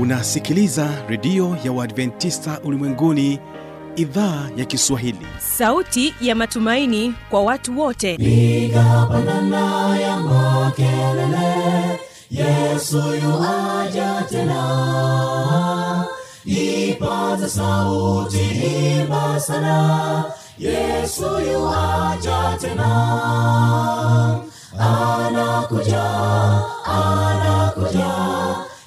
unasikiliza redio ya uadventista ulimwenguni idhaa ya kiswahili. Sauti ya matumaini kwa watu wote. Piga pandana ya makelele yesu yuaja tena. Ipata sauti imba sana yesu yuaja tena. Anakuja anakuja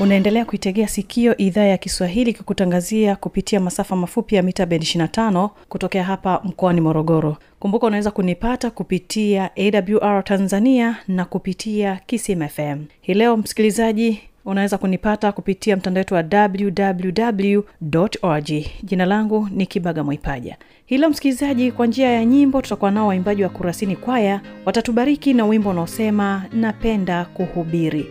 unaendelea kuitegea sikio idhaa ya kiswahili ikikutangazia kupitia masafa mafupi ya mita bendi 25 kutokea hapa mkoani morogoro. Kumbuka unaweza kunipata kupitia awr tanzania na kupitia kismfm hii leo msikilizaji unaweza kunipata kupitia mtandao wetu wa www org jina langu ni kibaga mwaipaja. Hilo msikilizaji kwa njia ya nyimbo tutakuwa nao waimbaji wa kurasini kwaya. Watatubariki na wimbo unaosema napenda kuhubiri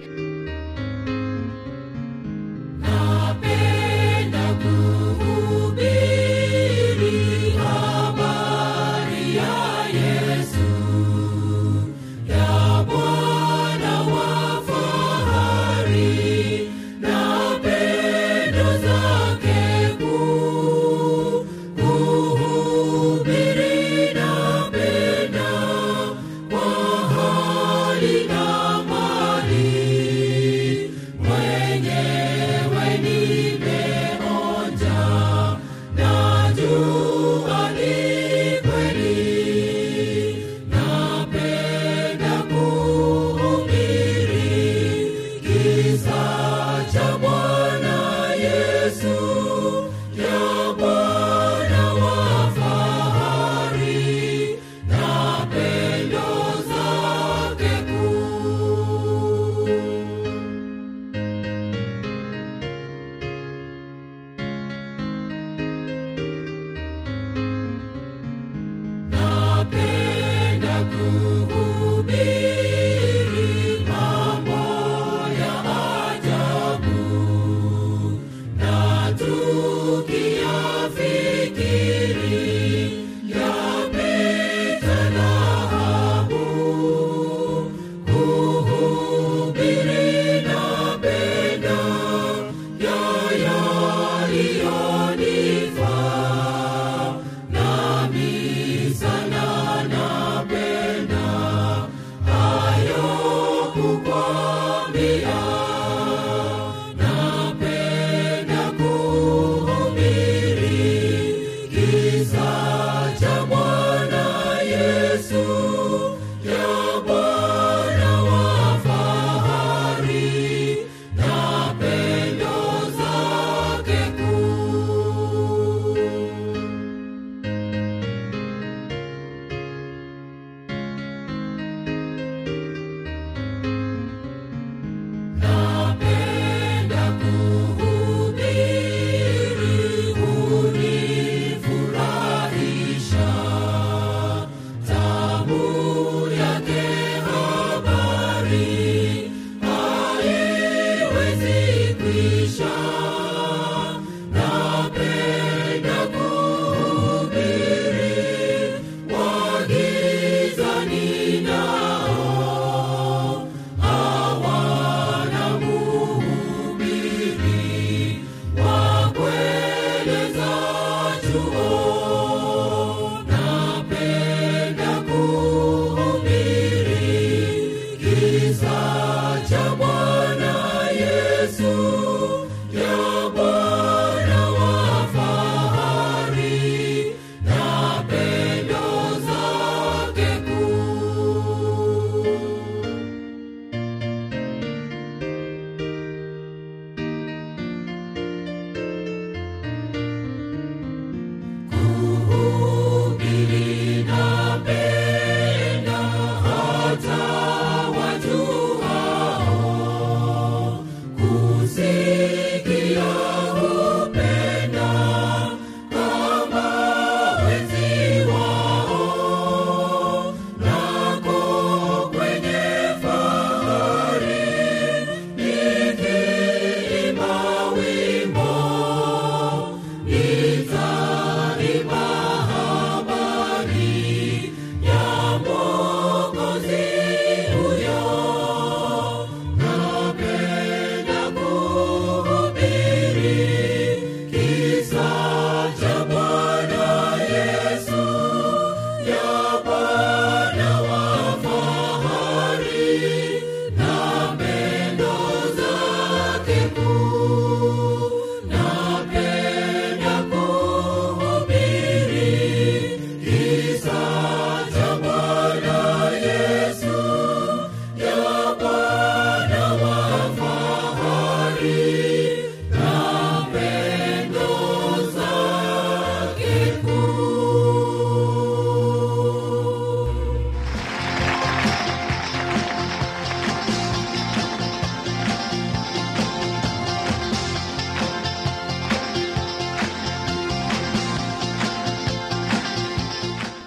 sun.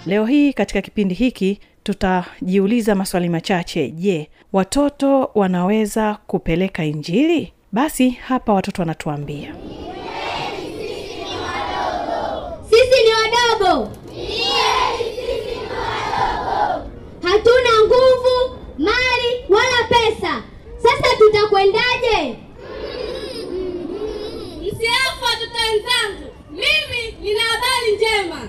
Leo hii katika kipindi hiki tutajiuliza maswali machache. Je watoto wanaweza kupeleka injili? Basi hapa watoto wanatuambia. Sisi ni wadogo. Hatuna nguvu mali wala pesa. Sasa tutakwendaje? Msiafu watoto wenzangu. Mimi nina habari njema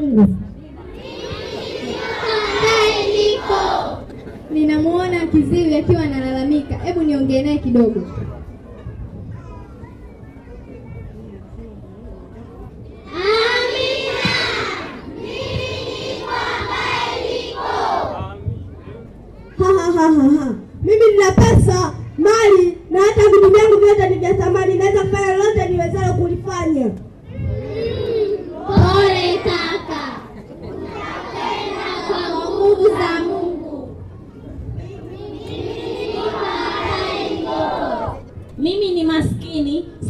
mungu. Ninamuona kiziwi akiwa analalamika. Hebu niongee naye kidogo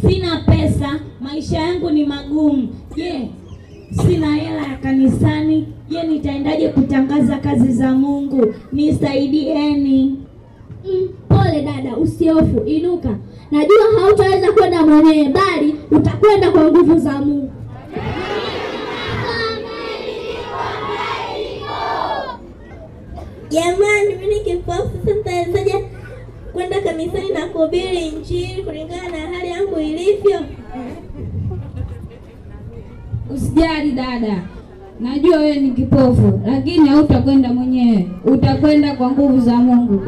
sina pesa maisha yangu ni magumu. Je sina hela ya kanisani? Je nitaendaje kutangaza kazi za mungu? Nisaidieni. Mm, pole dada usiofu inuka. Najua hautaweza kwenda mwenyewe bali utakwenda kwa nguvu za mungu. Jamani mimi kipofu sasa kwenda kanisani na kuhubiri injili kulingana na hali yangu ilivyo. Usijali dada. Najua wewe ni kipofu lakini hautakwenda mwenyewe. Utakwenda kwa nguvu za mungu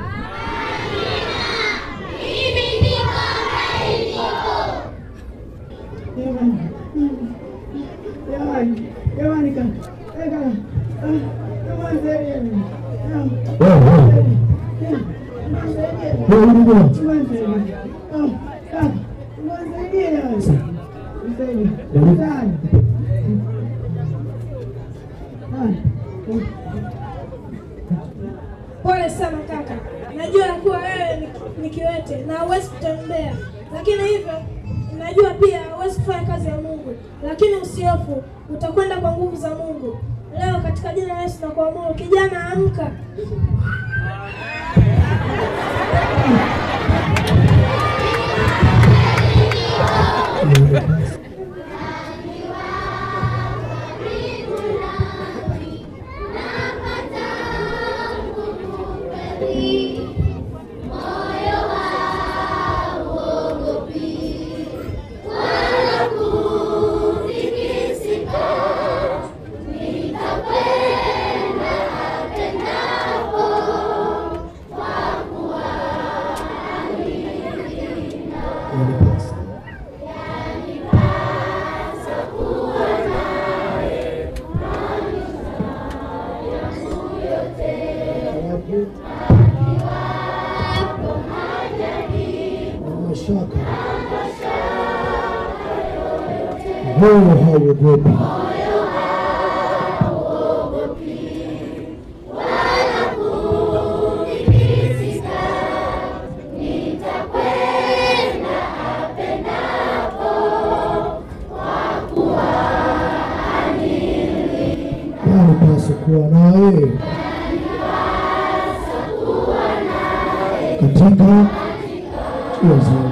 pole sana kaka. Najua kuwa wewe ni, kiwete na huwezi kutembea. Lakini hivyo najua pia huwezi kufanya kazi ya mungu. Lakini usiofu utakwenda kwa nguvu za mungu. Leo katika jina la yesu na kuamuru kijana amka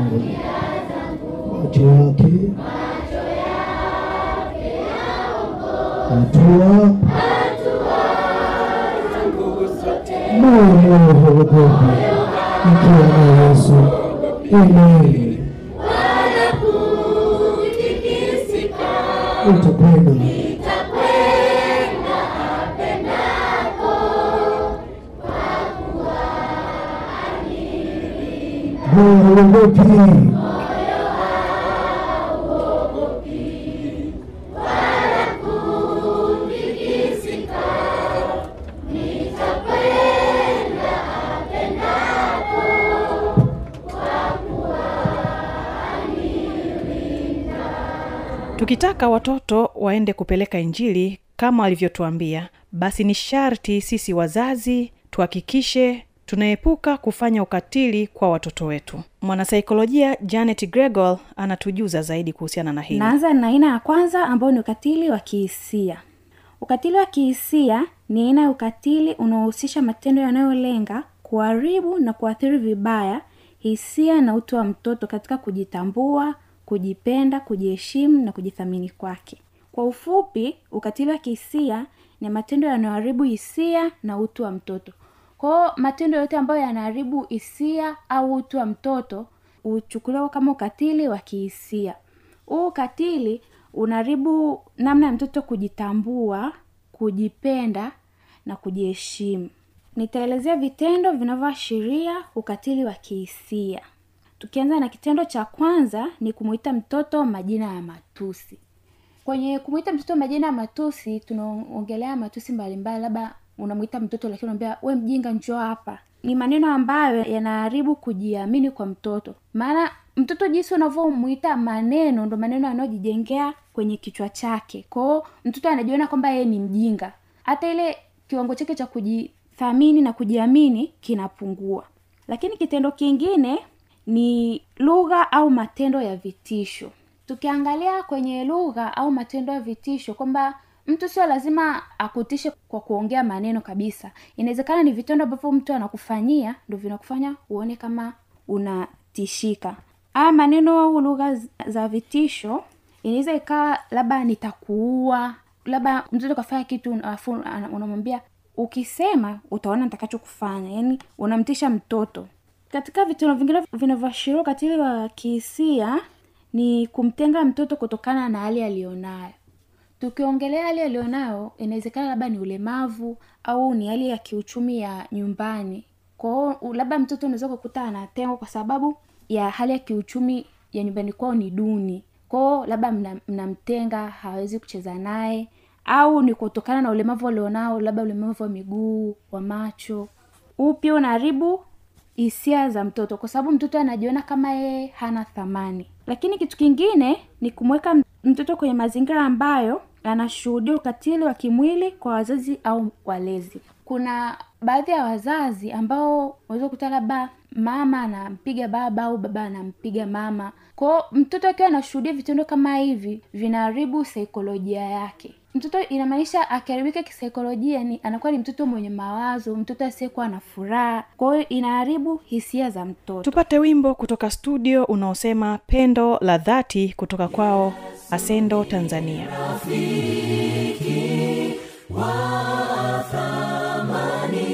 zangu macho yake. Hatua. Moyo hauogopi nikiwa na Yesu. Amen. hauogopi tukitaka watoto waende kupeleka injili kama walivyotuambia basi ni sharti sisi wazazi tuhakikishe tunaepuka kufanya ukatili kwa watoto wetu. Mwanasaikolojia janet gregol anatujuza zaidi kuhusiana na hili. Naanza na aina ya kwanza ambayo ni ukatili wa kihisia. Ukatili wa kihisia ni aina ya ukatili unaohusisha matendo yanayolenga kuharibu na kuathiri vibaya hisia na utu wa mtoto katika kujitambua kujipenda kujiheshimu na kujithamini kwake. Kwa ufupi ukatili wa kihisia ni matendo yanayoharibu hisia na utu wa mtoto kwao matendo yote ambayo yanaharibu hisia au utu wa mtoto huchukuliwa kama ukatili wa kihisia. Huu ukatili unaharibu namna ya mtoto kujitambua kujipenda na kujiheshimu. Nitaelezea vitendo vinavyoashiria ukatili wa kihisia. Tukianza na kitendo cha kwanza ni kumuita mtoto majina ya matusi. Kwenye kumuita mtoto majina ya matusi tunaongelea matusi mbalimbali labda unamuita mtoto lakini unaambia we mjinga njoo hapa. Ni maneno ambayo yanaharibu kujiamini kwa mtoto. Maana mtoto jinsi unavyomwita maneno ndo maneno yanayojijengea kwenye kichwa chake. Kwao mtoto anajiona kwamba yeye ni mjinga. Hata ile kiwango chake cha kujithamini na kujiamini kinapungua. Lakini kitendo kingine ni lugha au matendo ya vitisho. Tukiangalia kwenye lugha au matendo ya vitisho kwamba mtu sio lazima akutishe kwa kuongea maneno kabisa. Inawezekana ni vitendo ambavyo mtu anakufanyia ndo vinakufanya uone kama unatishika. Aya maneno au lugha za vitisho inaweza ikawa labda nitakuua labda mtoto kafanya kitu alafu unamwambia ukisema utaona nitakachokufanya. Yaani unamtisha mtoto. Katika vitendo vingine vinavyoashiria ukatili wa kihisia ni kumtenga mtoto kutokana na hali aliyonayo tukiongelea hali alionayo, inawezekana labda ni ulemavu au ni hali ya kiuchumi ya nyumbani. Kwao labda mtoto unaweza kukuta anatengwa kwa sababu ya hali ya kiuchumi ya nyumbani kwao ni duni. Kwao labda mna- mnamtenga hawezi kucheza naye au ni kutokana na ulemavu alionao labda ulemavu wa miguu wa macho. Huu pia unaharibu hisia za mtoto kwa sababu mtoto anajiona kama yeye hana thamani. Lakini kitu kingine ni kumweka mtoto kwenye mazingira ambayo anashuhudia ukatili wa kimwili kwa wazazi au walezi. Kuna baadhi ya wazazi ambao unaweza kukuta labda mama anampiga baba au baba anampiga mama. Kwao mtoto akiwa anashuhudia vitendo kama hivi vinaharibu saikolojia yake. Mtoto inamaanisha akiharibika kisaikolojia ni anakuwa ni mtoto mwenye mawazo mtoto asiyekuwa na furaha. Kwa hiyo inaharibu hisia za mtoto. Tupate wimbo kutoka studio unaosema pendo la dhati kutoka kwao Asendo Tanzania. Rafiki wa thamani,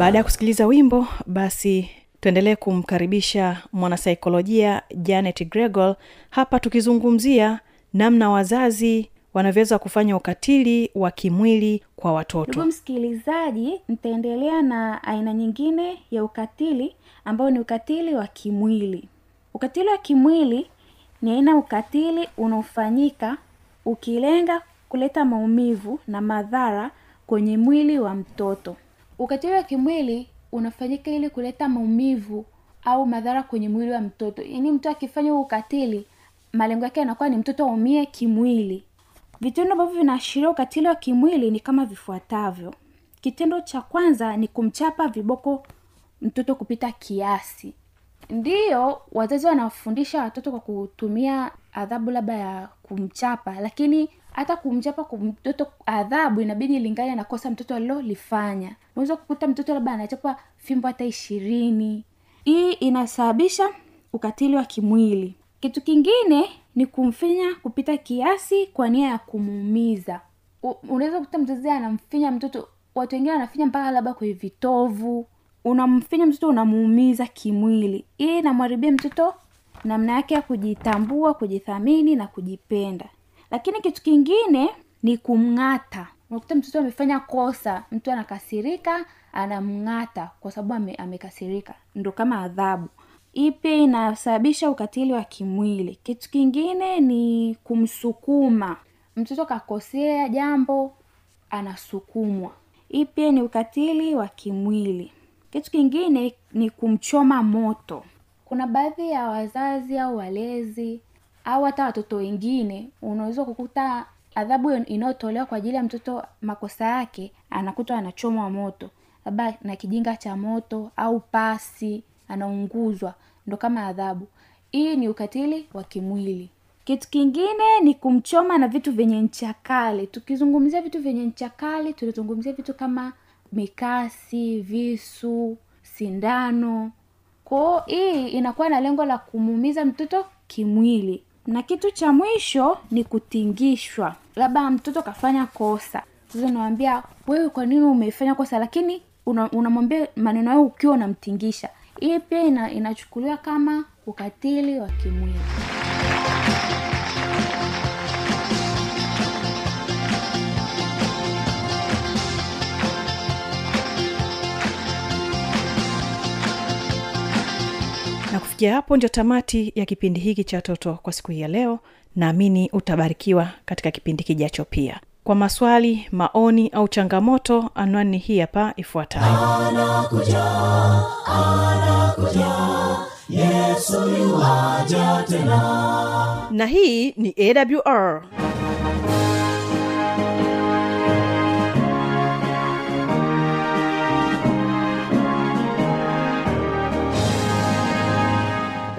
baada ya kusikiliza wimbo basi tuendelee kumkaribisha mwanasaikolojia janet gregor hapa tukizungumzia namna wazazi wanavyoweza kufanya ukatili wa kimwili kwa watoto. Ndugu msikilizaji nitaendelea na aina nyingine ya ukatili ambao ni ukatili wa kimwili. Ukatili wa kimwili ni aina ukatili unaofanyika ukilenga kuleta maumivu na madhara kwenye mwili wa mtoto ukatili wa kimwili unafanyika ili kuleta maumivu au madhara kwenye mwili wa mtoto. Yaani mtu akifanya huu ukatili malengo yake yanakuwa ni mtoto aumie kimwili. Vitendo ambavyo vinaashiria ukatili wa kimwili ni kama vifuatavyo. Kitendo cha kwanza ni kumchapa viboko mtoto kupita kiasi. Ndiyo wazazi wanafundisha watoto kwa kutumia adhabu labda ya kumchapa lakini hata kumchapa kwa mtoto adhabu inabidi ilingane na kosa mtoto alilolifanya. Unaweza kukuta mtoto labda anachapa fimbo hata ishirini. Hii inasababisha ukatili wa kimwili. Kitu kingine ni kumfinya kupita kiasi kwa nia ya kumuumiza. Unaweza kukuta mzazi anamfinya mtoto watu wengine wanafinya mpaka labda kwenye vitovu. Unamfinya mtoto unamuumiza kimwili. Hii inamharibia mtoto namna yake ya kujitambua kujithamini na kujipenda lakini kitu kingine ni kumng'ata. Unakuta mtoto amefanya kosa mtu anakasirika anamng'ata kwa sababu ame, amekasirika. Ndo kama adhabu. Hii pia inasababisha ukatili wa kimwili? Kitu kingine ni kumsukuma. Mtoto kakosea jambo anasukumwa. Hii pia ni ukatili wa kimwili? Kitu kingine ni kumchoma moto. Kuna baadhi ya wazazi au walezi au hata watoto wengine unaweza kukuta adhabu inayotolewa kwa ajili ya mtoto makosa yake anakutwa anachomwa moto labda na kijinga cha moto au pasi anaunguzwa. Ndo kama adhabu. Hii ni ukatili wa kimwili. Kitu kingine ni kumchoma na vitu vyenye ncha kali. Tukizungumzia vitu vyenye ncha kali tunazungumzia vitu kama mikasi visu sindano. Kwao hii inakuwa na lengo la kumuumiza mtoto kimwili na kitu cha mwisho ni kutingishwa. Labda mtoto kafanya kosa. Sasa unamwambia wewe kwa nini umefanya kosa? Lakini una- unamwambia maneno hayo ukiwa unamtingisha. Hii pia ina, inachukuliwa kama ukatili wa kimwili kufikia hapo ndio tamati ya kipindi hiki cha toto kwa siku hii ya leo. Naamini utabarikiwa katika kipindi kijacho pia. Kwa maswali maoni au changamoto anwani hii hapa ifuatayo. Anakuja anakuja yesu tena. Na hii ni awr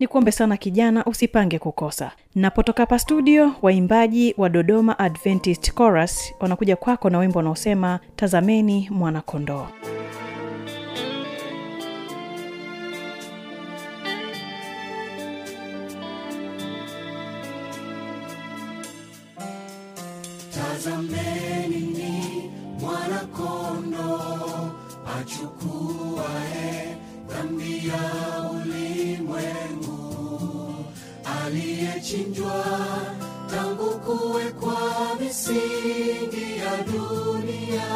ni kuombe sana kijana usipange kukosa. Napotoka hapa studio waimbaji wa dodoma adventist chorus wanakuja kwako na wimbo wanaosema tazameni mwanakondoo aliyechinjwa tangu kuwekwa misingi ya dunia.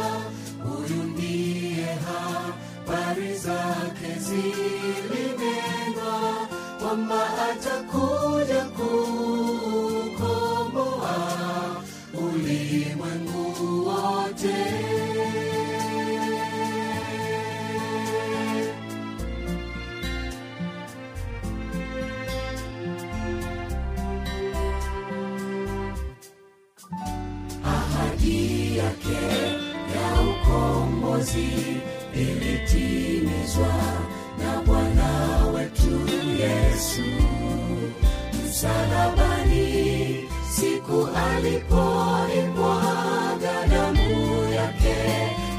Huyu ndiye habari zake zilinenwa kwamba atakuja kukomboa ulimwengu wote ukombozi ilitimizwa na bwana wetu yesu. Msalabani siku alipoimbwa damu yake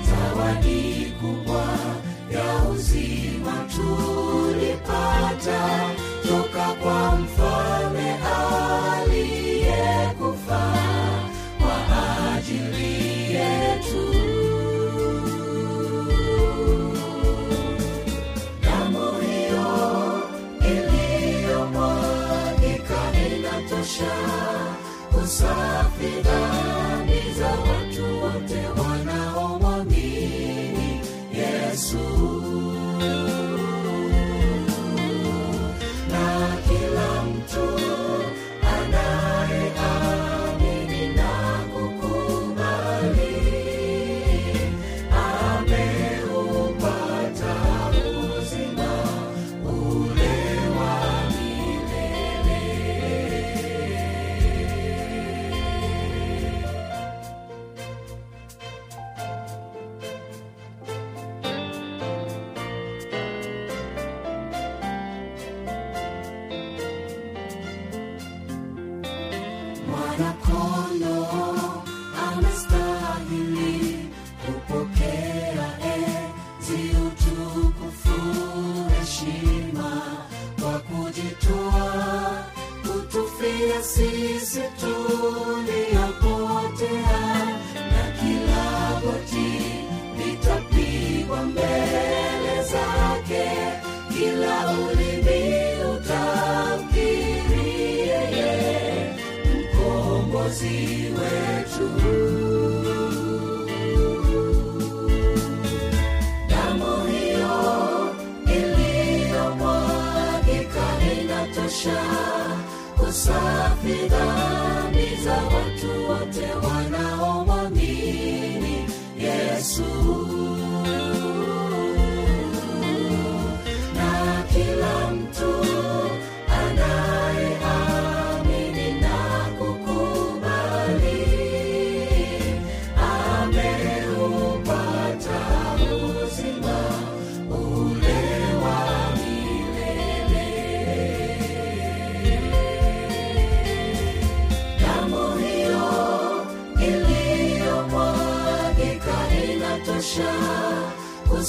zawadi kubwa ya uzima tulipata toka kwa mfalme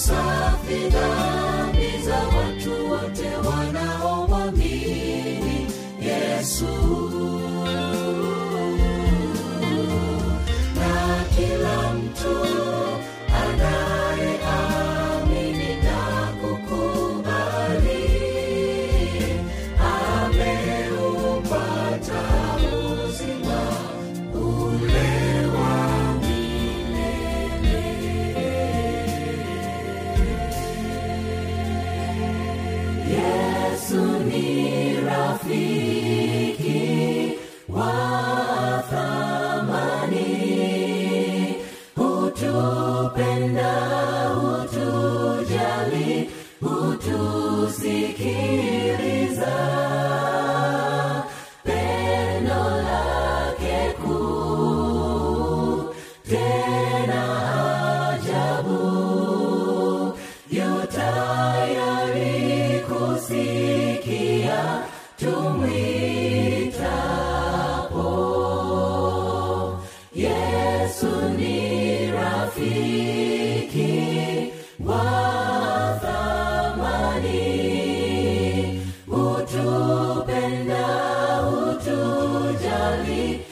safi dhambi za watu wote wanaomwamini Yesu. feet. kukubali